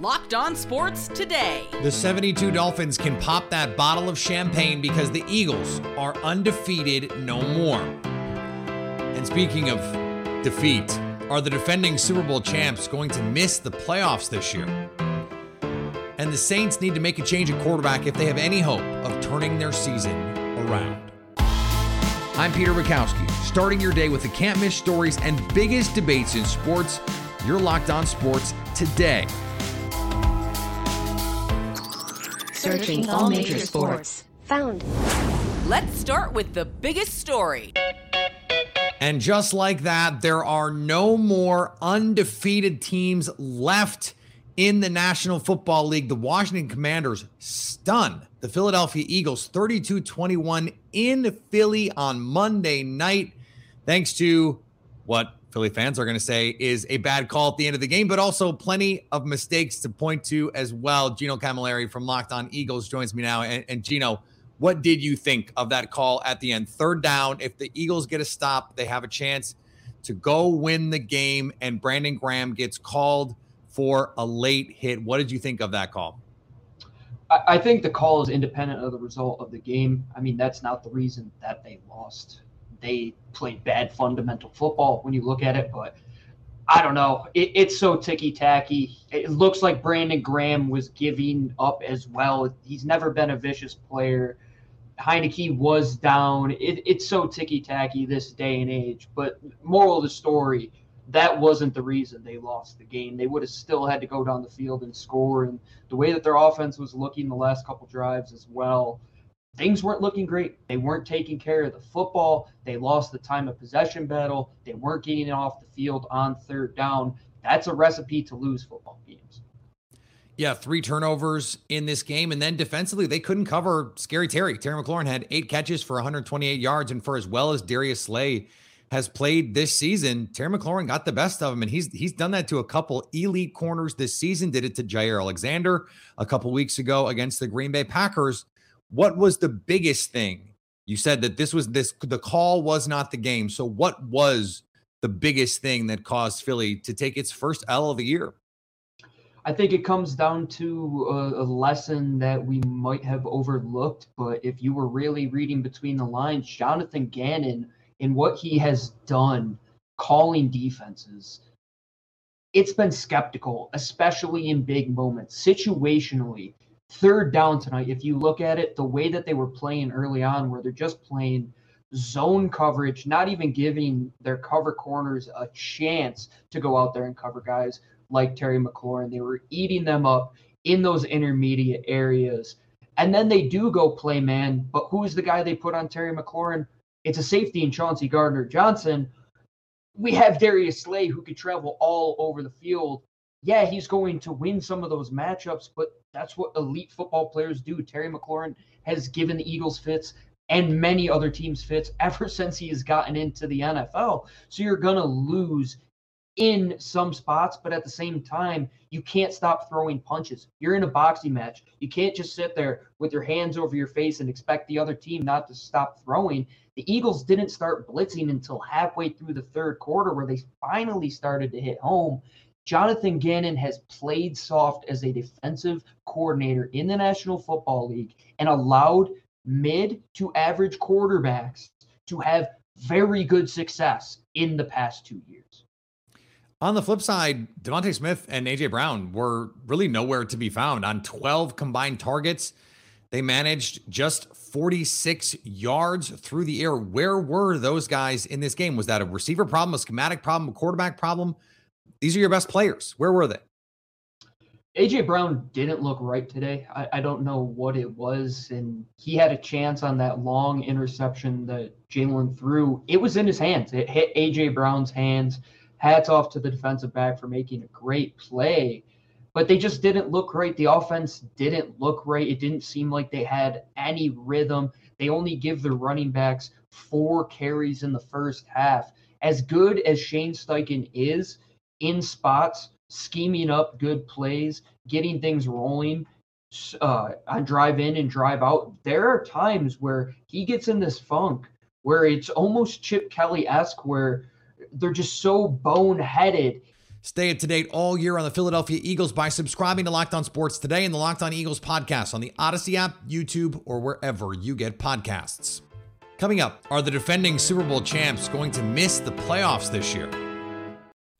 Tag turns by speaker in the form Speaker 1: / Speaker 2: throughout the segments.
Speaker 1: Locked On Sports Today.
Speaker 2: The 72 Dolphins can pop that bottle of champagne because the Eagles are undefeated no more. And speaking of defeat, are the defending Super Bowl champs going to miss the playoffs this year? And the Saints need to make a change at quarterback if they have any hope of turning their season around. I'm Peter Bukowski, starting your day with the can't miss stories and biggest debates in sports. You're locked on sports today.
Speaker 3: Searching all major sports. Found.
Speaker 1: Let's start with the biggest story.
Speaker 2: And just like that, there are no more undefeated teams left in the National Football League. The Washington Commanders stun the Philadelphia Eagles 32 21 in Philly on Monday night, thanks to what Philly fans are going to say is a bad call at the end of the game, but also plenty of mistakes to point to as well. Gino Camilleri from Locked On Eagles joins me now. And, and Gino, what did you think of that call at the end? Third down. If the Eagles get a stop, they have a chance to go win the game, and Brandon Graham gets called for a late hit. What did you think of that call?
Speaker 4: I think the call is independent of the result of the game. I mean, that's not the reason that they lost. They played bad fundamental football when you look at it, but I don't know. It, it's so ticky tacky. It looks like Brandon Graham was giving up as well. He's never been a vicious player. Heinicke was down. It, it's so ticky tacky this day and age. But moral of the story, that wasn't the reason they lost the game. They would have still had to go down the field and score. And the way that their offense was looking the last couple drives as well, things weren't looking great. They weren't taking care of the football. They lost the time of possession battle. They weren't getting it off the field on third down. That's a recipe to lose football games.
Speaker 2: Yeah, three turnovers in this game. And then defensively, they couldn't cover Scary Terry. Terry McLaurin had eight catches for 128 yards. And for as well as Darius Slay has played this season, Terry McLaurin got the best of him. And he's he's done that to a couple elite corners this season. Did it to Jaire Alexander a couple weeks ago against the Green Bay Packers. What was the biggest thing? You said that this was this the call was not the game. So what was the biggest thing that caused Philly to take its first L of the year?
Speaker 4: I think it comes down to a, a, lesson that we might have overlooked, but if you were really reading between the lines, Jonathan Gannon and what he has done calling defenses, it's been skeptical, especially in big moments, situationally. Third down tonight, if you look at it, the way that they were playing early on, where they're just playing zone coverage, not even giving their cover corners a chance to go out there and cover guys like Terry McLaurin. They were eating them up in those intermediate areas. And then they do go play man, but who's the guy they put on Terry McLaurin? It's a safety in Chauncey Gardner Johnson. We have Darius Slay who could travel all over the field. Yeah, he's going to win some of those matchups, but that's what elite football players do. Terry McLaurin has given the Eagles fits and many other teams fits ever since he has gotten into the NFL. So you're going to lose in some spots, but at the same time, you can't stop throwing punches. You're in a boxing match. You can't just sit there with your hands over your face and expect the other team not to stop throwing. The Eagles didn't start blitzing until halfway through the third quarter, where they finally started to hit home. Jonathan Gannon has played soft as a defensive coordinator in the National Football League and allowed mid to average quarterbacks to have very good success in the past two years.
Speaker 2: On the flip side, DeVonta Smith and AJ Brown were really nowhere to be found on 12 combined targets. They managed just 46 yards through the air. Where were those guys in this game? Was that a receiver problem, a schematic problem, a quarterback problem? These are your best players. Where were they?
Speaker 4: AJ Brown didn't look right today. I, I, don't know what it was. And he had a chance on that long interception that Jalen threw. It was in his hands. It hit AJ Brown's hands hats off to the defensive back for making a great play. but they just didn't look right. The offense didn't look right. It didn't seem like they had any rhythm. They only give their running backs four carries in the first half. As good as Shane Steichen is in spots, scheming up good plays, getting things rolling uh, on drive in and drive out, there are times where he gets in this funk where it's almost Chip Kelly esque, where they're just so boneheaded.
Speaker 2: Stay up to date all year on the Philadelphia Eagles by subscribing to Locked On Sports today and the Locked On Eagles podcast on the Odyssey app, YouTube, or wherever you get podcasts. Coming up, are the defending Super Bowl champs going to miss the playoffs this year?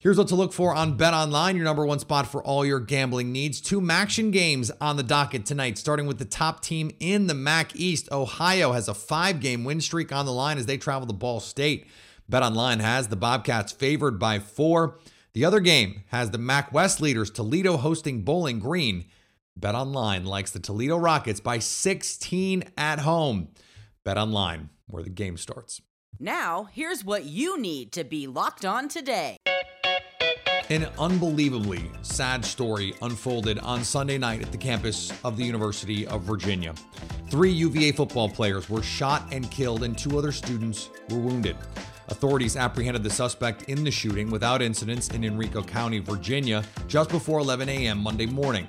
Speaker 2: Here's what to look for on Bet Online, your number one spot for all your gambling needs. Two MACtion games on the docket tonight, starting with the top team in the MAC East. Ohio has a five game win streak on the line as they travel to Ball State. Bet Online has the Bobcats favored by four. The other game has the MAC West leaders, Toledo hosting Bowling Green. Bet Online likes the Toledo Rockets by 16 at home. Bet Online, where the game starts.
Speaker 1: Now, here's what you need to be locked on today.
Speaker 2: An unbelievably sad story unfolded on Sunday night at the campus of the University of Virginia. Three UVA football players were shot and killed, and two other students were wounded. Authorities apprehended the suspect in the shooting without incidents in Henrico County, Virginia, just before 11 a.m. Monday morning.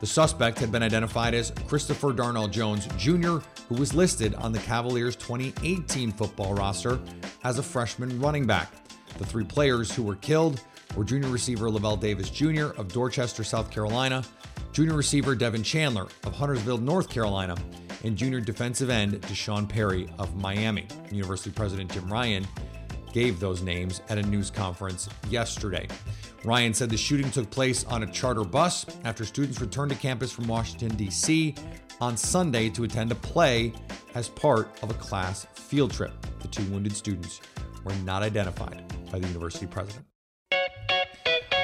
Speaker 2: The suspect had been identified as Christopher Darnell Jones Jr., who was listed on the Cavaliers' 2018 football roster as a freshman running back. The three players who were killed were junior receiver Lavelle Davis Jr. of Dorchester, South Carolina, junior receiver Devin Chandler of Huntersville, North Carolina, and junior defensive end D'Sean Perry of Miami. University President Jim Ryan gave those names at a news conference yesterday. Ryan said the shooting took place on a charter bus after students returned to campus from Washington, D.C. on Sunday to attend a play as part of a class field trip. The two wounded students were not identified by the university president.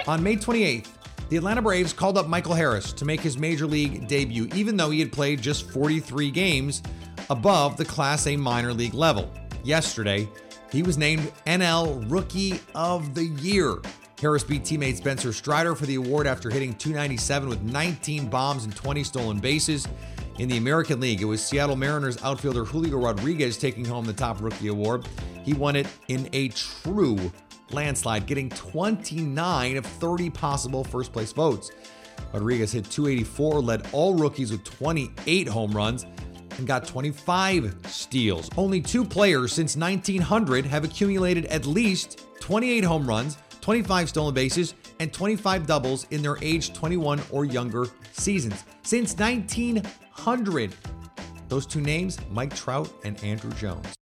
Speaker 2: On May 28th, the Atlanta Braves called up Michael Harris to make his major league debut, even though he had played just 43 games above the Class A minor league level. Yesterday, he was named NL Rookie of the Year. Harris beat teammate Spencer Strider for the award after hitting 297 with 19 bombs and 20 stolen bases. In the American League, it was Seattle Mariners outfielder Julio Rodriguez taking home the top rookie award. He won it in a true landslide, getting 29 of 30 possible first place votes. Rodriguez hit 284, led all rookies with 28 home runs, and got 25 steals. Only two players since 1900 have accumulated at least 28 home runs, 25 stolen bases, and 25 doubles in their age 21 or younger seasons. Since 1900. Those two names, Mike Trout and Andruw Jones.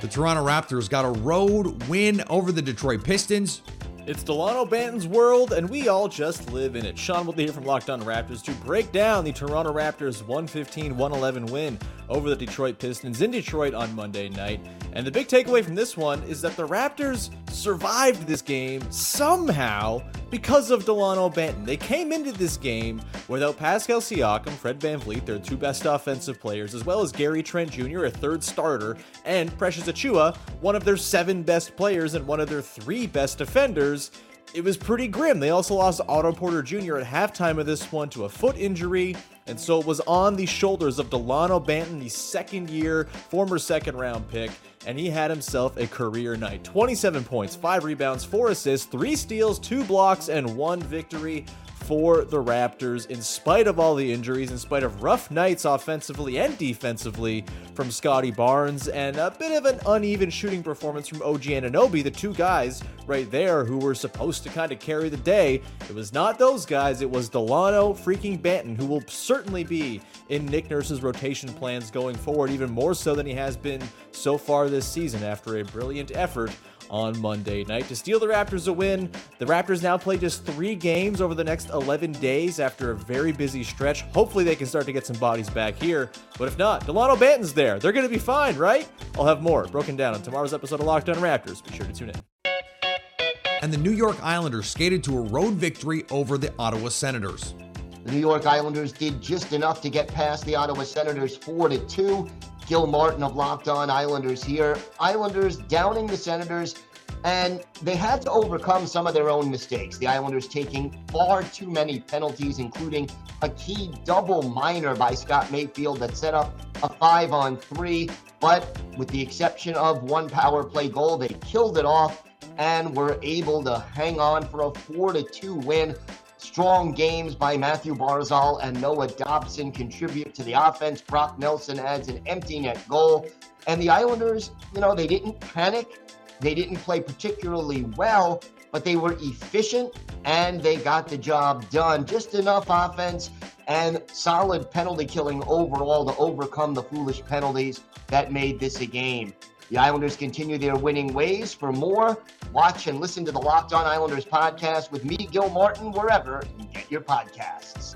Speaker 2: The Toronto Raptors got a road win over the Detroit Pistons.
Speaker 5: It's Delano Banton's world, and we all just live in it. Sean will be here from Locked On Raptors to break down the Toronto Raptors 115 111 win over the Detroit Pistons in Detroit on Monday night. And the big takeaway from this one is that the Raptors survived this game somehow because of Delano Banton. They came into this game without Pascal Siakam, Fred Van VanVleet, their two best offensive players, as well as Gary Trent Jr., a third starter, and Precious Achiuwa, one of their seven best players and one of their three best defenders it was pretty grim. They also lost Otto Porter Jr. at halftime of this one to a foot injury, and so it was on the shoulders of Delano Banton, the second year, former second round pick, and he had himself a career night 27 points, 5 rebounds, 4 assists, 3 steals, 2 blocks, and 1 victory for the Raptors, in spite of all the injuries, in spite of rough nights offensively and defensively from Scottie Barnes, and a bit of an uneven shooting performance from OG Anunoby, the two guys right there who were supposed to kind of carry the day. It was not those guys, it was Delano freaking Banton, who will certainly be in Nick Nurse's rotation plans going forward, even more so than he has been so far this season after a brilliant effort on Monday night. To steal the Raptors a win, the Raptors now play just three games over the next 11 days after a very busy stretch. Hopefully, they can start to get some bodies back here. But if not, Delano Banton's there. They're going to be fine, right? I'll have more broken down on tomorrow's episode of Locked On Raptors. Be sure to tune in
Speaker 2: and the New York Islanders skated to a road victory over the Ottawa Senators.
Speaker 6: The New York Islanders did just enough to get past the Ottawa Senators 4 to 2. Gil Martin of Locked On Islanders here. Islanders downing the Senators, and they had to overcome some of their own mistakes. The Islanders taking far too many penalties, including a key double minor by Scott Mayfield that set up a five on three. But with the exception of one power play goal, they killed it off and were able to hang on for a 4 to 2 win. Strong games by Mathew Barzal and Noah Dobson contribute to the offense. Brock Nelson adds an empty net goal. And the Islanders, you know, they didn't panic. They didn't play particularly well, but they were efficient and they got the job done. Just enough offense and solid penalty killing overall to overcome the foolish penalties that made this a game. The Islanders continue their winning ways. For more, watch and listen to the Locked On Islanders podcast with me, Gil Martin, wherever you get your podcasts.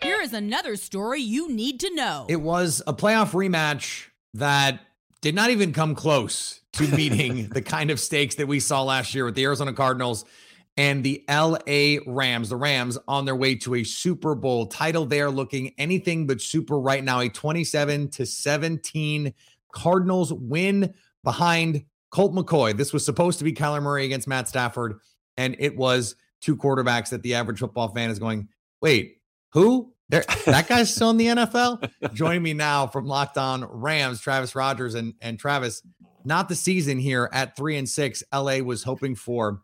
Speaker 1: Here is another story you need to know.
Speaker 2: It was a playoff rematch that did not even come close to meeting the kind of stakes that we saw last year with the Arizona Cardinals and the LA Rams. The Rams on their way to a Super Bowl title They are looking anything but super right now, a 27 to 17 Cardinals win behind Colt McCoy. This was supposed to be Kyler Murray against Matt Stafford, and it was two quarterbacks that the average football fan is going, wait, who? There, that guy's still in the NFL. Joining me now from Locked On Rams, Travis Rogers and and Travis. Not the season here at three and six. LA was hoping for,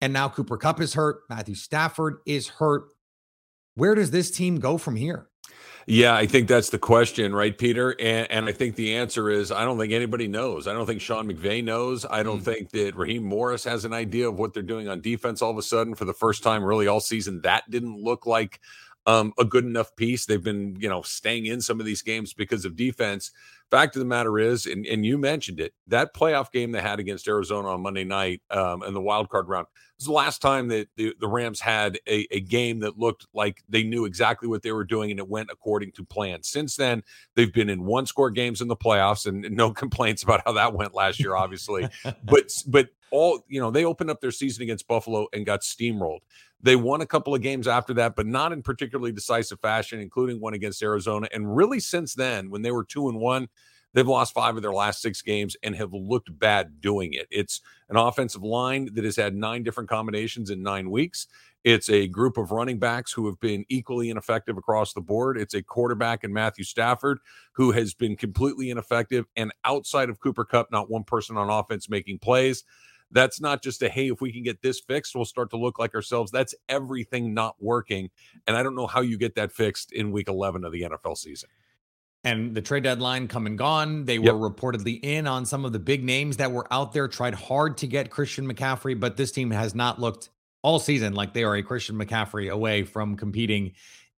Speaker 2: and now Cooper Kupp is hurt. Matthew Stafford is hurt. Where does this team go from here?
Speaker 7: Yeah, I think that's the question, right, Peter? And, and I think the answer is I don't think anybody knows. I don't think Sean McVay knows. I don't mm. think that Raheem Morris has an idea of what they're doing on defense all of a sudden for the first time, really all season. That didn't look like um, a good enough piece. They've been, you know, staying in some of these games because of defense. Fact of the matter is, and, and you mentioned it, that playoff game they had against Arizona on Monday night um, in the wild card round was the last time that the, the Rams had a, a game that looked like they knew exactly what they were doing and it went according to plan. Since then, they've been in one score games in the playoffs and no complaints about how that went last year, obviously. but but all you know, they opened up their season against Buffalo and got steamrolled. They won a couple of games after that, but not in particularly decisive fashion, including one against Arizona. And really, since then, when they were two and one, they've lost five of their last six games and have looked bad doing it. It's an offensive line that has had nine different combinations in nine weeks. It's a group of running backs who have been equally ineffective across the board. It's a quarterback in Matthew Stafford who has been completely ineffective. And outside of Cooper Kupp, not one person on offense making plays. That's not just a hey, if we can get this fixed, we'll start to look like ourselves. That's everything not working. And I don't know how you get that fixed in week 11 of the NFL season.
Speaker 2: And the trade deadline come and gone. They yep. were reportedly in on some of the big names that were out there, tried hard to get Christian McCaffrey, but this team has not looked all season like they are a Christian McCaffrey away from competing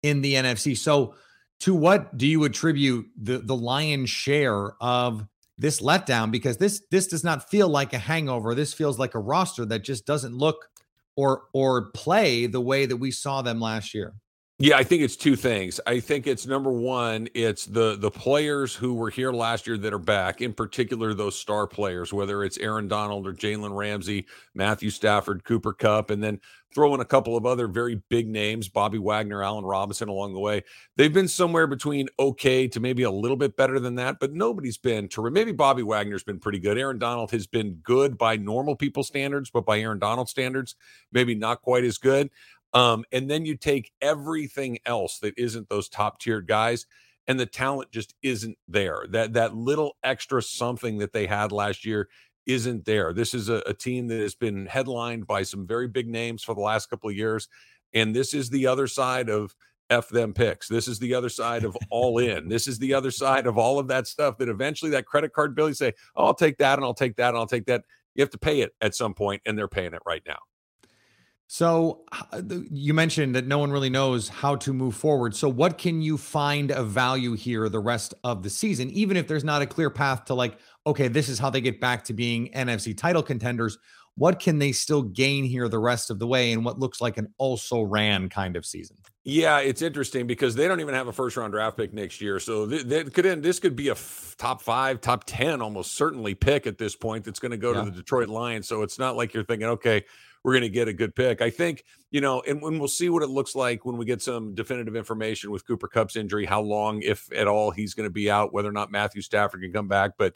Speaker 2: in the NFC. So, to what do you attribute the the lion's share of this letdown because this this does not feel like a hangover. This feels like a roster that just doesn't look or or play the way that we saw them last year.
Speaker 7: Yeah, I think it's two things. I think it's number one, it's the the players who were here last year that are back, in particular those star players, whether it's Aaron Donald or Jalen Ramsey, Matthew Stafford, Cooper Kupp, and then throw in a couple of other very big names, Bobby Wagner, Allen Robinson along the way. They've been somewhere between okay to maybe a little bit better than that, but nobody's been terrific. Maybe Bobby Wagner's been pretty good. Aaron Donald has been good by normal people standards, but by Aaron Donald standards, maybe not quite as good. Um, and then you take everything else that isn't those top tiered guys, and the talent just isn't there. That that little extra something that they had last year isn't there. This is a, a team that has been headlined by some very big names for the last couple of years, and this is the other side of F them picks. This is the other side of all in. This is the other side of all of that stuff that eventually that credit card bill you say, oh, I'll take that and I'll take that and I'll take that. You have to pay it at some point, and they're paying it right now.
Speaker 2: So you mentioned that no one really knows how to move forward. So what can you find of value here the rest of the season, even if there's not a clear path to like, okay, this is how they get back to being NFC title contenders. What can they still gain here the rest of the way in what looks like an also ran kind of season?
Speaker 7: Yeah, it's interesting because they don't even have a first round draft pick next year. So th- that could end, this could be a f- top five, top 10, almost certainly pick at this point that's going to go yeah. to the Detroit Lions. So it's not like you're thinking, okay, we're going to get a good pick. I think, you know, and when we'll see what it looks like when we get some definitive information with Cooper Kupp's injury, how long, if at all, he's going to be out, whether or not Matthew Stafford can come back. But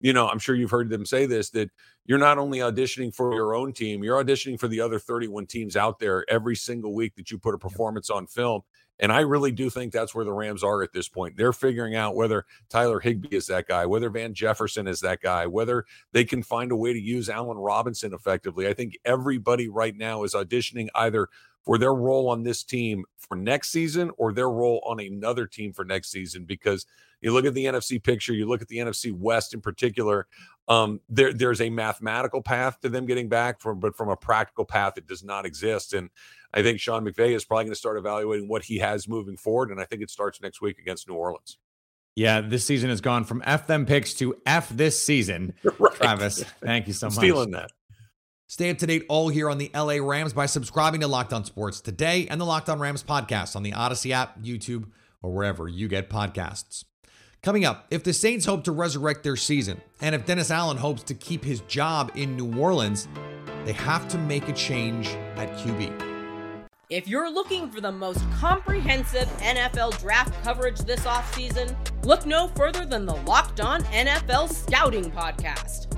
Speaker 7: you know, I'm sure you've heard them say this that you're not only auditioning for your own team, you're auditioning for the other 31 teams out there every single week that you put a performance on film. And I really do think that's where the Rams are at this point. They're figuring out whether Tyler Higbee is that guy, whether Van Jefferson is that guy, whether they can find a way to use Allen Robinson effectively. I think everybody right now is auditioning either for their role on this team for next season or their role on another team for next season because you look at the NFC picture, you look at the NFC West in particular. Um, there, there's a mathematical path to them getting back from, but from a practical path, it does not exist. And I think Sean McVay is probably going to start evaluating what he has moving forward. And I think it starts next week against New Orleans.
Speaker 2: Yeah, this season has gone from F them picks to F this season. Right. Travis, thank you so much.
Speaker 7: Stealing that.
Speaker 2: Stay up to date all here on the LA Rams by subscribing to Locked On Sports today and the Locked On Rams podcast on the Odyssey app, YouTube, or wherever you get podcasts. Coming up, if the Saints hope to resurrect their season, and if Dennis Allen hopes to keep his job in New Orleans, they have to make a change at QB.
Speaker 1: If you're looking for the most comprehensive NFL draft coverage this offseason, look no further than the Locked On NFL Scouting Podcast.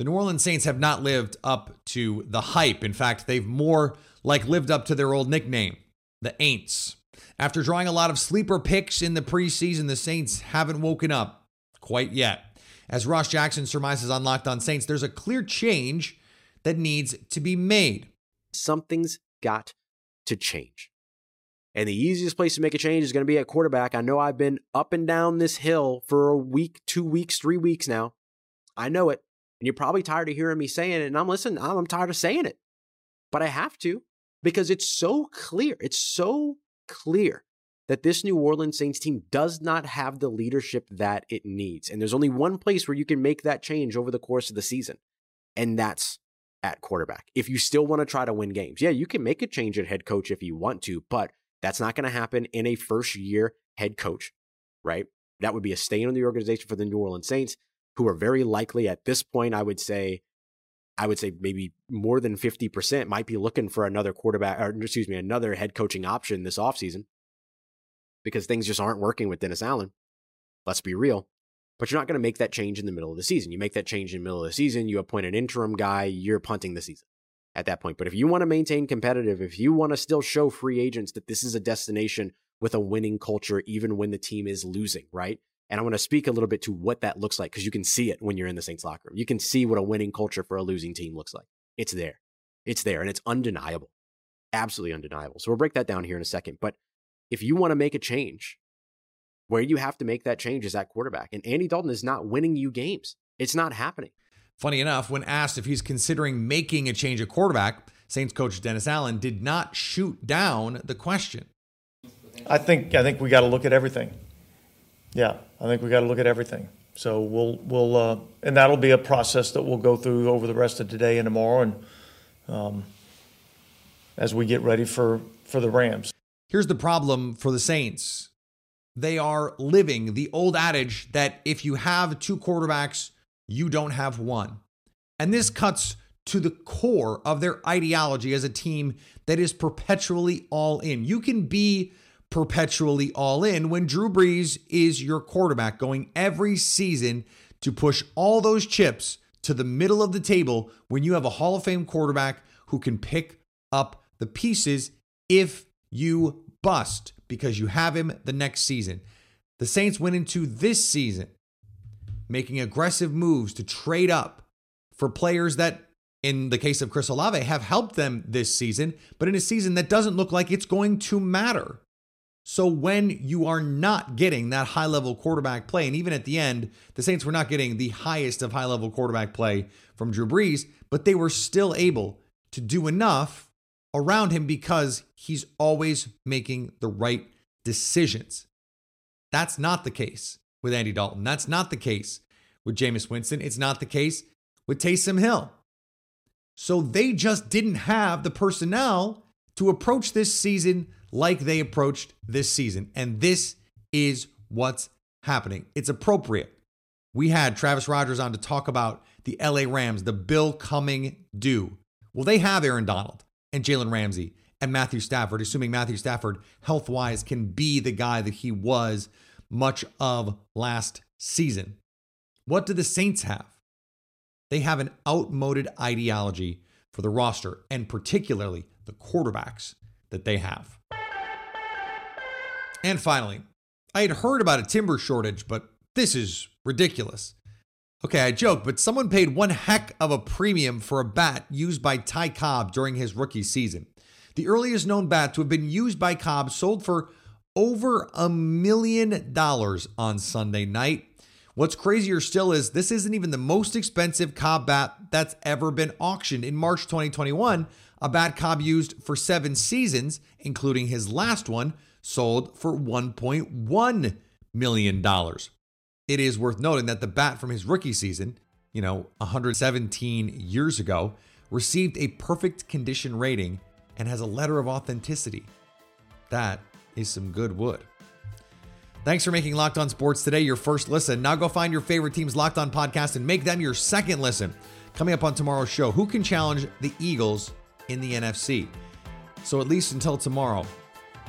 Speaker 2: The New Orleans Saints have not lived up to the hype. In fact, they've more like lived up to their old nickname, the Aints. After drawing a lot of sleeper picks in the preseason, the Saints haven't woken up quite yet. As Ross Jackson surmises on Locked On Saints, there's a clear change that needs to be made.
Speaker 8: Something's got to change. And the easiest place to make a change is going to be at quarterback. I know I've been up and down this hill for a week, two weeks, three weeks now. I know it. And you're probably tired of hearing me saying it. And I'm listening, I'm tired of saying it. But I have to because it's so clear. It's so clear that this New Orleans Saints team does not have the leadership that it needs. And there's only one place where you can make that change over the course of the season, and that's at quarterback. If you still want to try to win games, yeah, you can make a change at head coach if you want to, but that's not going to happen in a first year head coach, right? That would be a stain on the organization for the New Orleans Saints who are very likely at this point, I would say, I would say maybe more than 50% might be looking for another quarterback, or excuse me, another head coaching option this offseason because things just aren't working with Dennis Allen. Let's be real. But you're not going to make that change in the middle of the season. You make that change in the middle of the season, you appoint an interim guy, you're punting the season at that point. But if you want to maintain competitive, if you want to still show free agents that this is a destination with a winning culture, even when the team is losing, right? And I want to speak a little bit to what that looks like because you can see it when you're in the Saints locker room. You can see what a winning culture for a losing team looks like. It's there. It's there and it's undeniable. Absolutely undeniable. So we'll break that down here in a second. But if you want to make a change, where you have to make that change is at quarterback. And Andy Dalton is not winning you games. It's not happening.
Speaker 2: Funny enough, when asked if he's considering making a change at quarterback, Saints coach Dennis Allen did not shoot down the question.
Speaker 9: I think I think we got to look at everything. Yeah, I think we got to look at everything. So we'll we'll uh, and that'll be a process that we'll go through over the rest of today and tomorrow, and um, as we get ready for for the Rams.
Speaker 2: Here's the problem for the Saints. They are living the old adage that if you have two quarterbacks, you don't have one. And this cuts to the core of their ideology as a team that is perpetually all in. You can be perpetually all in when Drew Brees is your quarterback, going every season to push all those chips to the middle of the table when you have a Hall of Fame quarterback who can pick up the pieces if you bust because you have him the next season. The Saints went into this season making aggressive moves to trade up for players that, in the case of Chris Olave, have helped them this season, but in a season that doesn't look like it's going to matter. So when you are not getting that high level quarterback play, and even at the end, the Saints were not getting the highest of high level quarterback play from Drew Brees, but they were still able to do enough around him because he's always making the right decisions. That's not the case with Andy Dalton. That's not the case with Jameis Winston. It's not the case with Taysom Hill. So they just didn't have the personnel to approach this season like they approached this season. And this is what's happening. It's appropriate. We had Travis Rogers on to talk about the LA Rams, the bill coming due. Well, they have Aaron Donald and Jalen Ramsey and Matthew Stafford, assuming Matthew Stafford, health wise, can be the guy that he was much of last season. What do the Saints have? They have an outmoded ideology for the roster and particularly the quarterbacks that they have. And finally, I had heard about a timber shortage, but this is ridiculous. Okay, I joke, but someone paid one heck of a premium for a bat used by Ty Cobb during his rookie season. The earliest known bat to have been used by Cobb sold for over a million dollars on Sunday night. What's crazier still is this isn't even the most expensive Cobb bat that's ever been auctioned. In March 2021, a bat Cobb used for seven seasons, including his last one, sold for $1.1 million. It is worth noting that the bat from his rookie season, you know, 117 years ago, received a perfect condition rating and has a letter of authenticity. That is some good wood. Thanks for making Locked On Sports today your first listen. Now go find your favorite team's Locked On podcast and make them your second listen. Coming up on tomorrow's show, who can challenge the Eagles in the NFC? So at least until tomorrow,